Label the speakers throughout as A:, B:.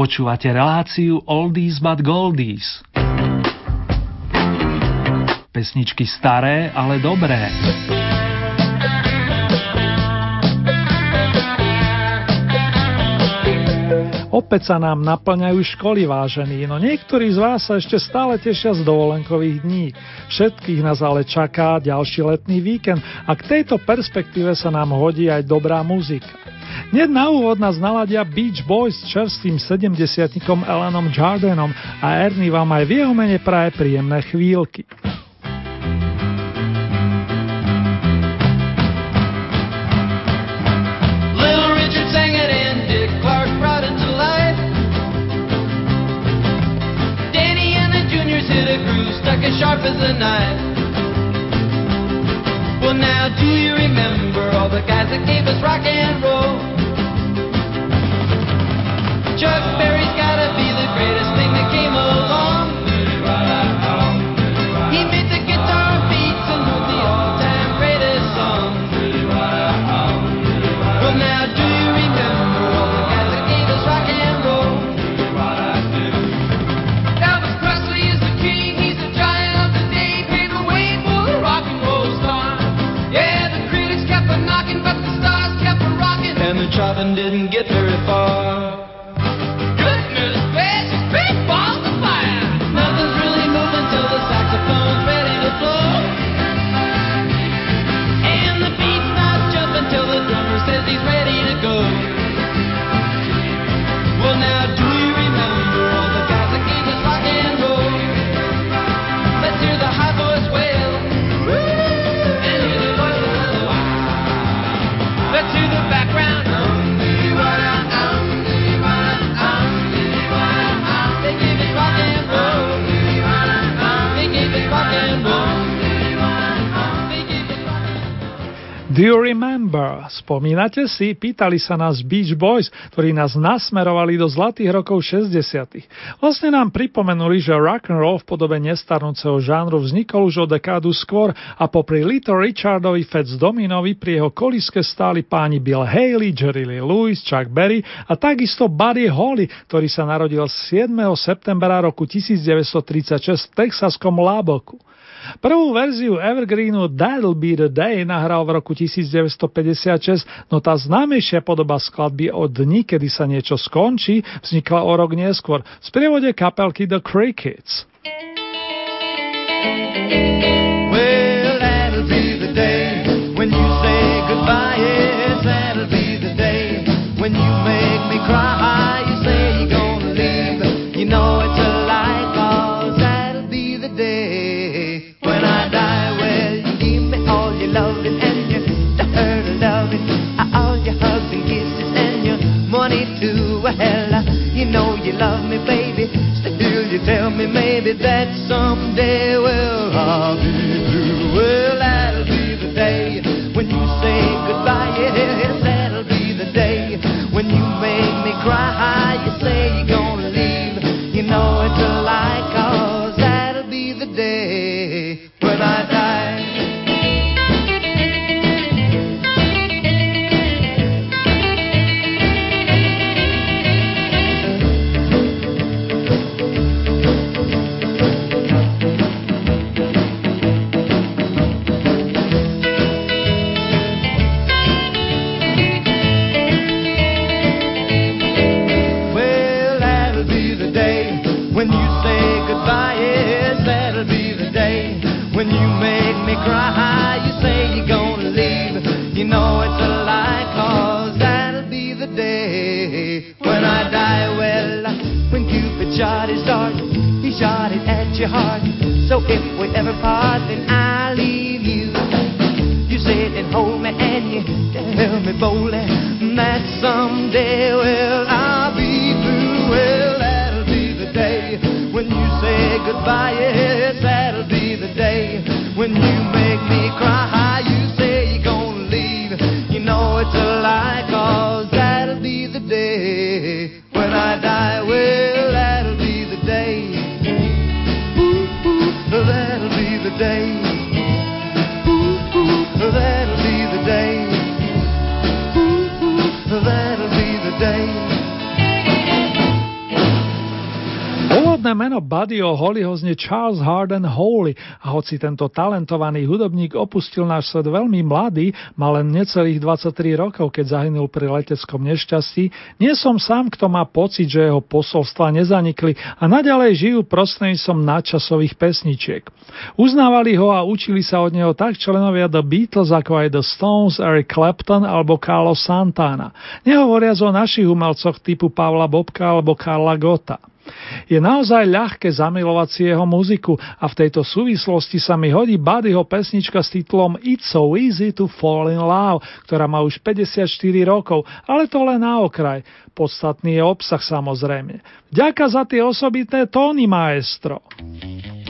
A: Počúvate reláciu Oldies but Goldies. Pesničky staré, ale dobré.
B: Opäť sa nám naplňajú školy, vážení, no niektorí z vás sa ešte stále tešia z dovolenkových dní. Všetkých nás ale čaká ďalší letný víkend a k tejto perspektíve sa nám hodí aj dobrá muzika. Hneď na úvod nás naladia Beach Boys s čerstvým 70 Elanom Jardenom a Ernie vám aj v jeho mene praje príjemné chvíľky.
C: sharp as a knife. Well, now do you remember all the guys that gave us rock and roll? And didn't get
B: Do you remember? Spomínate si? Pýtali sa nás Beach Boys, ktorí nás nasmerovali do zlatých rokov 60. Vlastne nám pripomenuli, že rock and roll v podobe nestarnúceho žánru vznikol už o dekádu skôr a popri Little Richardovi, Fats Dominovi pri jeho koliske stáli páni Bill Haley, Jerry Lee Lewis, Chuck Berry a takisto Buddy Holly, ktorý sa narodil 7. septembra roku 1936 v texaskom Láboku. Prvú verziu Evergreenu That'll Be The Day nahral v roku 1956, no tá známejšia podoba skladby o dni, kedy sa niečo skončí, vznikla o rok neskôr v sprievode kapelky The Crickets. Well, love me, baby. Still, you tell me maybe that someday, well, I'll be through. Well, that'll be the day when you say goodbye. Yes, that'll be the day when you make me cry. You say me boldly that someday, well, I'll be through. Well, that'll be the day when you say goodbye. Yes, that'll be the day when you make me cry.
A: Buddyho Hollyho znie Charles Harden Holy a hoci tento talentovaný hudobník opustil náš svet veľmi mladý, mal len necelých 23 rokov, keď zahynul pri leteckom nešťastí, nie som sám, kto má pocit, že jeho posolstva nezanikli a naďalej žijú prostredníctvom nadčasových pesničiek. Uznávali ho a učili sa od neho tak členovia The Beatles ako aj The Stones, Eric Clapton alebo Carlos Santana. Nehovoriac o našich umelcoch typu Pavla Bobka alebo Karla Gota. Je naozaj ľahké zamilovať si jeho muziku a v tejto súvislosti sa mi hodí Buddyho pesnička s titulom It's so easy to fall in love, ktorá má už 54 rokov, ale to len na okraj. Podstatný je obsah samozrejme. Ďaká za tie osobitné tóny, maestro.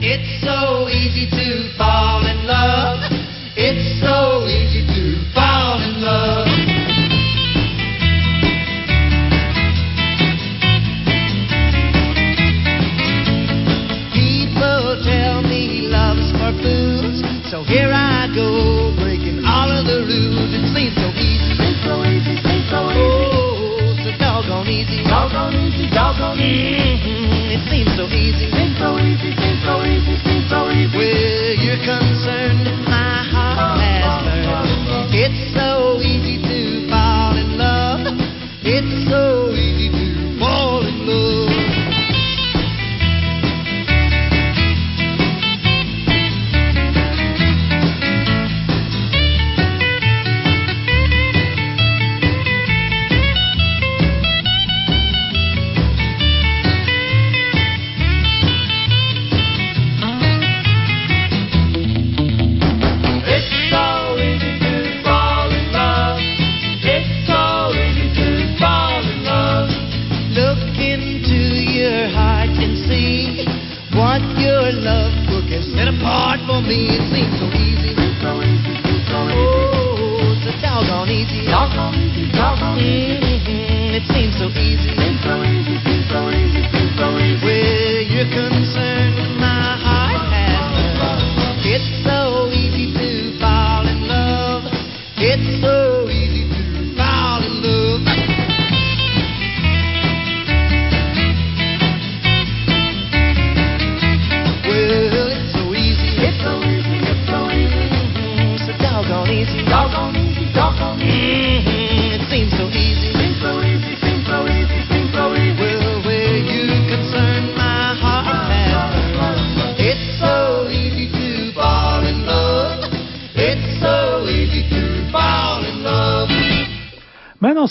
B: It's so easy to fall in love. It's so easy So here I go, breaking all of the rules. It seems so easy. Seems so easy, seems so easy. Oh, so doggone easy. Doggone easy, doggone easy. Mm-hmm. It seems so easy. Seems so easy, seems so easy, seems so easy. Where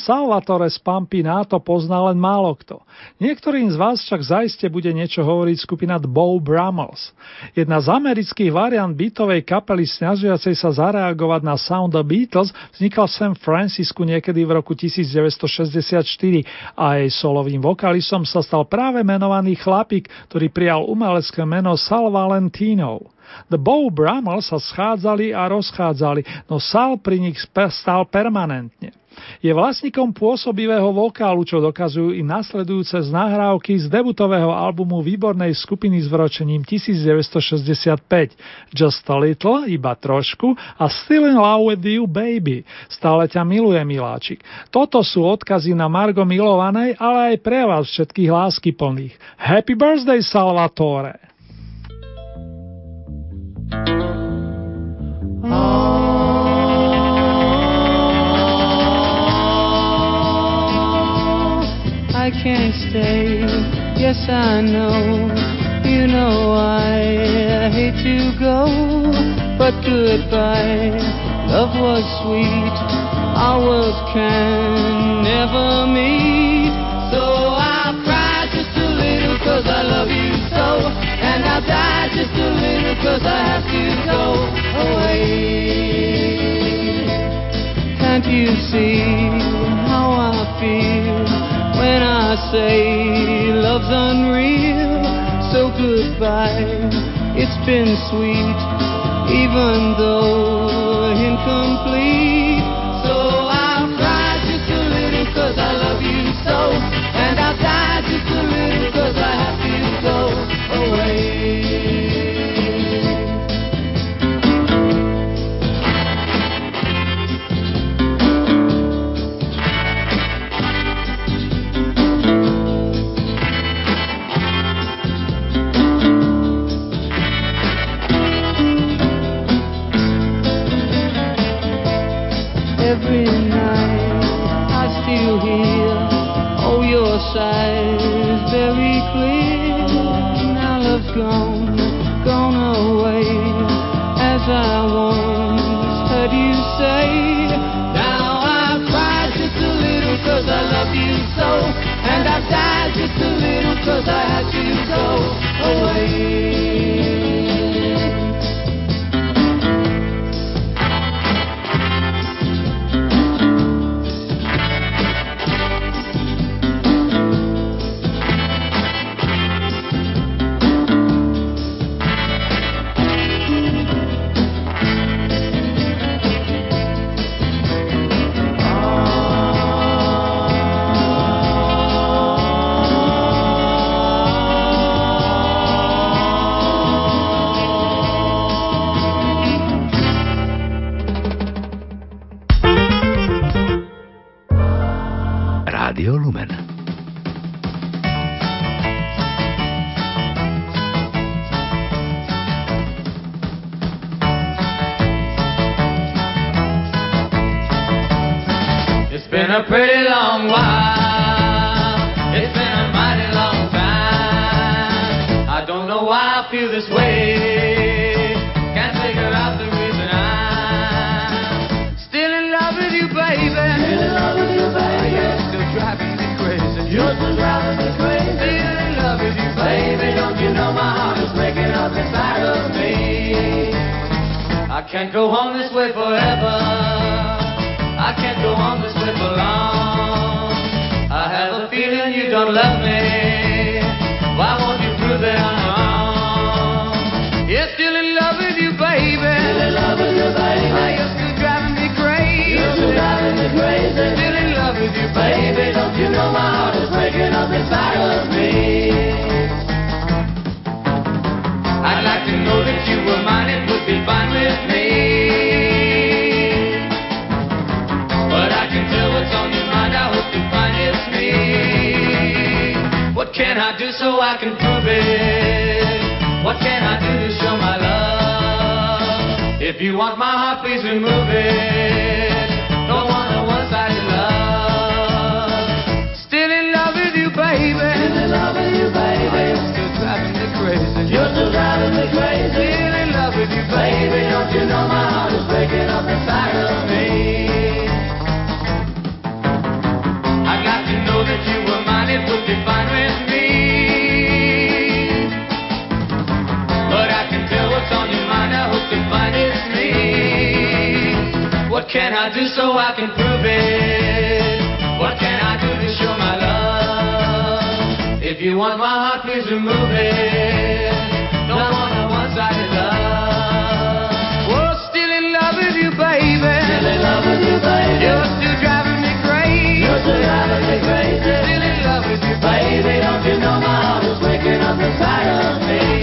A: Salvatore Spampinato pozná len málo kto. Niektorým z vás však zaiste bude niečo hovoriť skupina Bow Brummels. Jedna z amerických variant bytovej kapely snažiacej sa zareagovať na sound The Beatles vznikal v San Francisku niekedy v roku 1964 a jej solovým vokalistom sa stal práve menovaný chlapík, ktorý prijal umelecké meno Sal Valentino. The Bow Brummels sa schádzali a rozchádzali, no Sal pri nich stal permanentne. Je vlastníkom pôsobivého vokálu, čo dokazujú i nasledujúce z nahrávky z debutového albumu výbornej skupiny s vročením 1965 Just a Little, iba trošku a Still in Love with You Baby, stále ťa miluje miláčik. Toto sú odkazy na Margo milovanej, ale aj pre vás všetkých lásky plných. Happy birthday Salvatore!
C: I can't stay. Yes, I know. You know I hate to go, but goodbye. Love was sweet. Our worlds can never meet. So I'll cry just a little cause I love you so. And I'll die just a little cause I have to go away. Can't you see how I feel? When I say love's unreal. So goodbye, it's been sweet, even though incomplete. I
D: can't go on this way forever. I can't go on this way for long. I have a feeling you don't love me. Why won't you prove that I'm wrong? Yeah, still in love with you, baby.
B: Still in love with you, baby.
D: You're still driving me crazy.
B: You're still driving me crazy.
D: Still in love with you,
B: Baby,
D: baby.
B: don't you know my heart is breaking up inside of me?
D: Know that you were mine. It would be fine with me. But I can tell what's on your mind. I hope find it's me. What can I do so I can prove it? What can I do to show my love? If you want my heart, please remove it. Don't want a one-sided love. Still in love with you, baby.
B: Still in love with you, baby.
D: Can tell what's on your mind, I hope to find it's me. What can I do so I can prove it? What can I do to show my love? If you want my heart, please remove it. Love with you, baby. You're still driving me crazy.
B: You're still driving me crazy.
D: Still in love with you,
B: Baby, don't you know my heart is breaking up inside of me?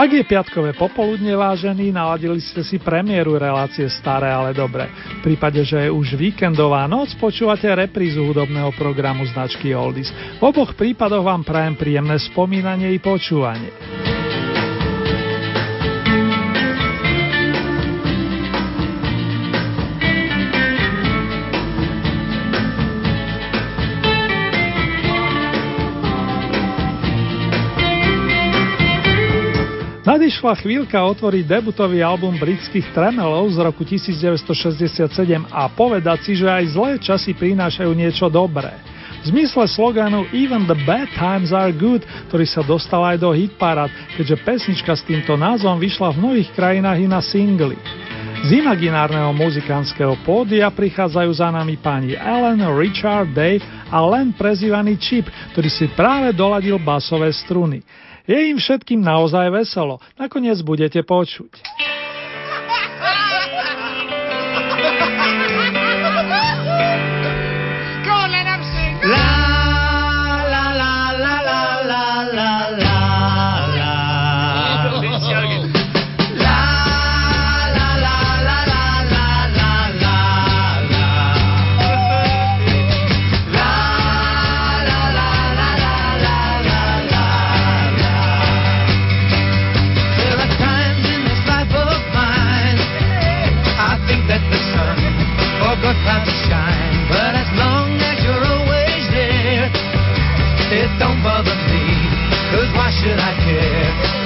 A: Ak je piatkové popoludne vážený, naladili ste si premiéru relácie Staré, ale dobre. V prípade, že je už víkendová noc, počúvate reprízu hudobného programu značky Oldies. V oboch prípadoch vám prajem príjemné spomínanie i počúvanie. Nadišla chvíľka otvoriť debutový album britských Tremelov z roku 1967 a povedať si, že aj zlé časy prinášajú niečo dobré. V zmysle sloganu Even the bad times are good, ktorý sa dostal aj do hitparát, keďže pesnička s týmto názvom vyšla v mnohých krajinách i na singly. Z imaginárneho muzikánskeho pódia prichádzajú za nami páni Alan, Richard, Dave a len prezývaný Chip, ktorý si práve doladil basové struny. Je im všetkým naozaj veselo, nakoniec budete počuť.
D: should I care?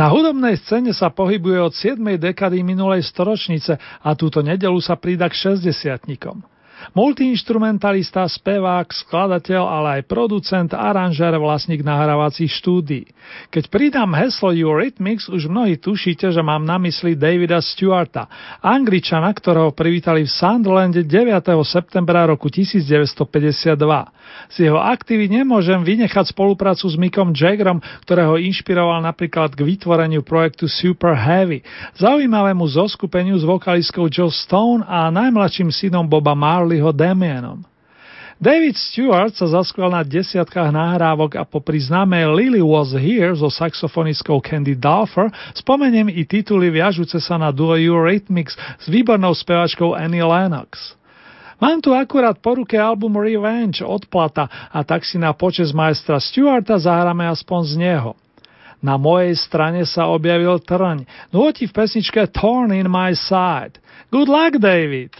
A: Na hudobnej scéne sa pohybuje od 7. dekady minulej storočnice a túto nedelu sa prída k 60 Multiinstrumentalista, spevák, skladateľ, ale aj producent, aranžér, vlastník nahrávacích štúdií. Keď pridám heslo Eurythmics, už mnohí tušíte, že mám na mysli Davida Stewarta, angličana, ktorého privítali v Sunderlande 9. septembra roku 1952. Z jeho aktivy nemôžem vynechať spoluprácu s Mickom Jaggerom, ktorého inšpiroval napríklad k vytvoreniu projektu Super Heavy, zaujímavému zoskupeniu s vokalistkou Joe Stone a najmladším synom Boba Marleyho Damienom. David Stewart sa zaskval na desiatkách nahrávok a popri známej Lily Was Here so saxofonistkou Candy Dulfer spomeniem i tituly viažúce sa na duo Eurythmics s výbornou spevačkou Annie Lennox. Mám tu akurát po ruke album Revenge od Plata a tak si na počes majstra Stewarta zahráme aspoň z neho. Na mojej strane sa objavil trň, nôti v pesničke Torn in my side. Good luck, David!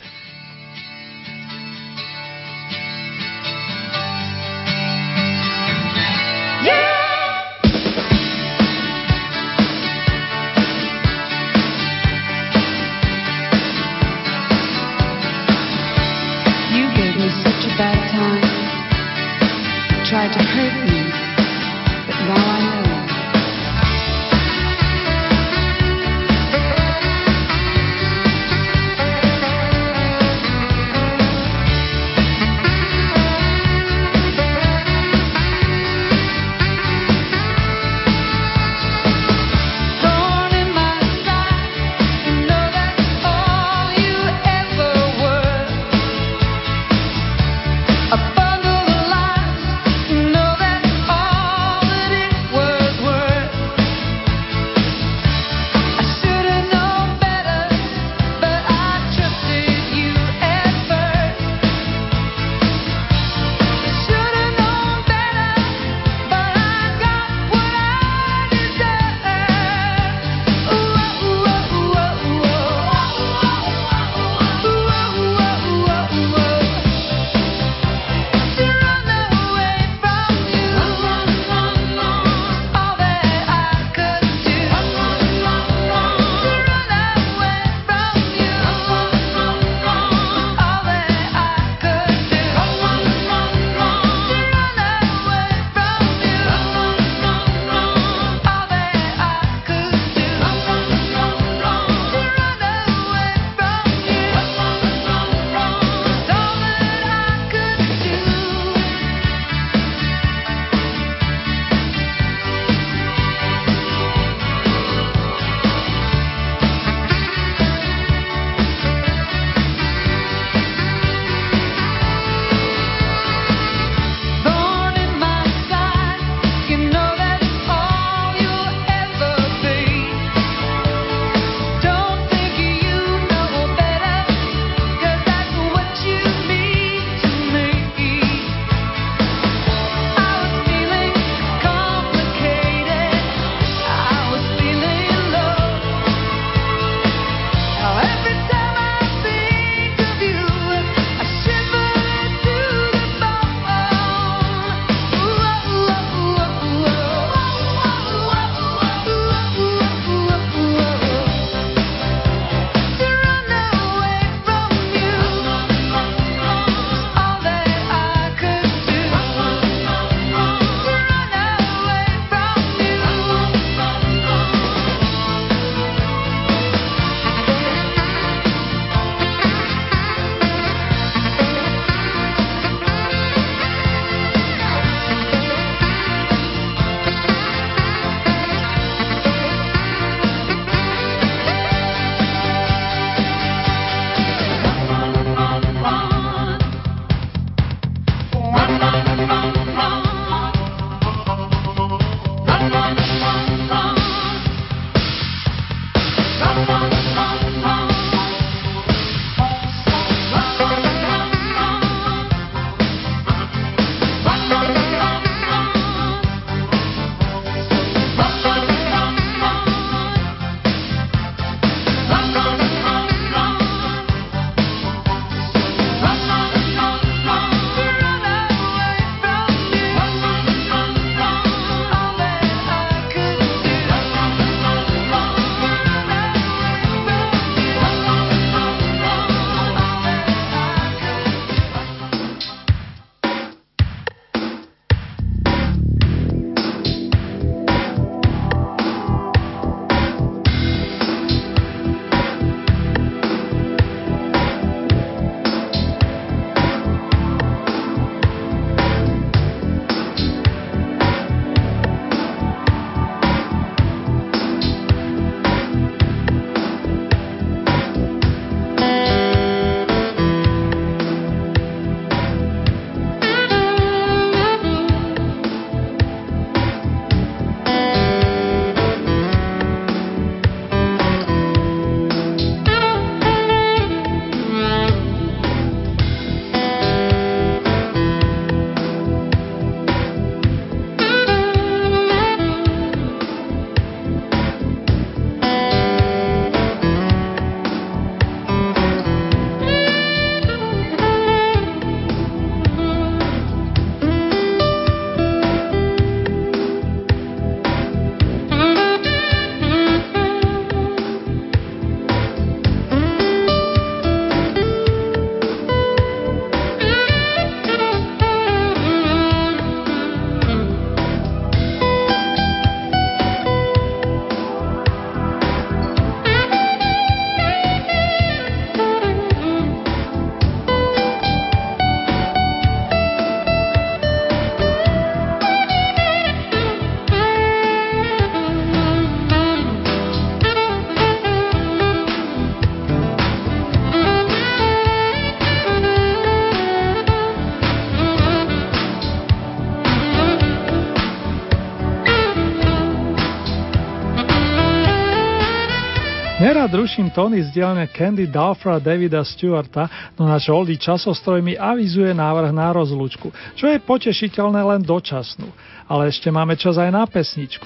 C: Ruším tóny z Candy Dalfra Davida Stewarta, no náš oldie časostroj mi avizuje návrh na rozlúčku, čo je potešiteľné len dočasnú. Ale ešte máme čas aj na pesničku.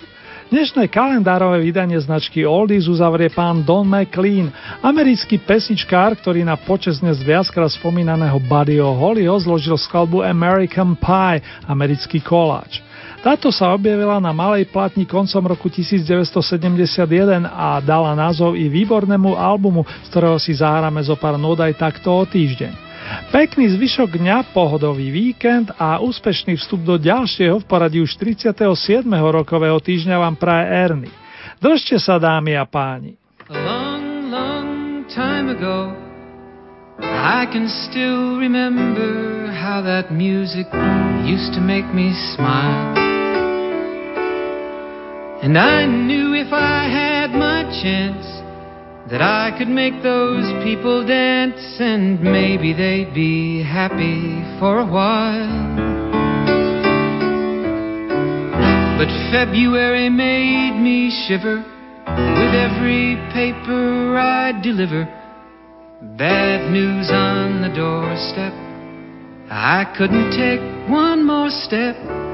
C: Dnešné kalendárové vydanie značky Oldies uzavrie pán Don McLean, americký pesničkár, ktorý na počas dnes viackrát spomínaného Buddyho Hollyho zložil skladbu American Pie, americký koláč. Táto sa objavila na malej platni koncom roku 1971 a dala názov i výbornému albumu, z ktorého si zahráme zo pár nód aj takto o týždeň. Pekný zvyšok dňa, pohodový víkend a úspešný vstup do ďalšieho v poradí už 37. rokového týždňa vám praje Erny. Držte sa dámy a páni. A long, long time ago I can still remember how that music used to make me smile And I knew if I had my chance that I could make those people dance and maybe they'd be happy for a while. But February made me shiver with every paper I deliver. Bad news on the doorstep. I couldn't take one more step.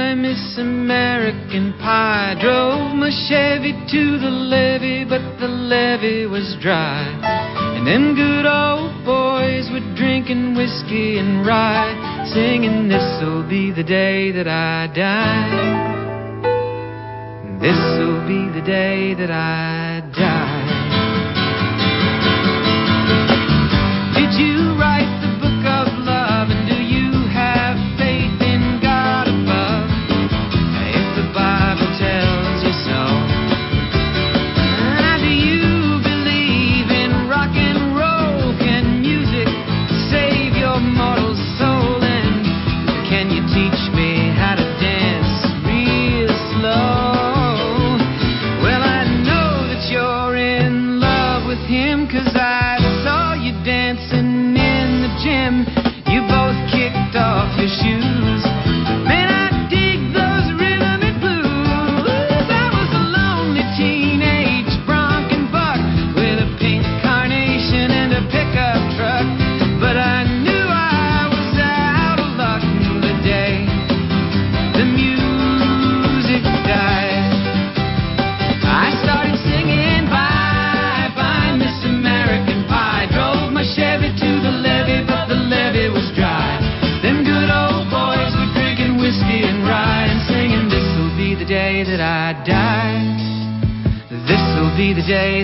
C: Miss American Pie. Drove my Chevy to the levee, but the levee was dry. And them good old boys were drinking whiskey and rye, singing, This'll be the day that I die. This'll be the day that I die.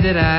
C: The day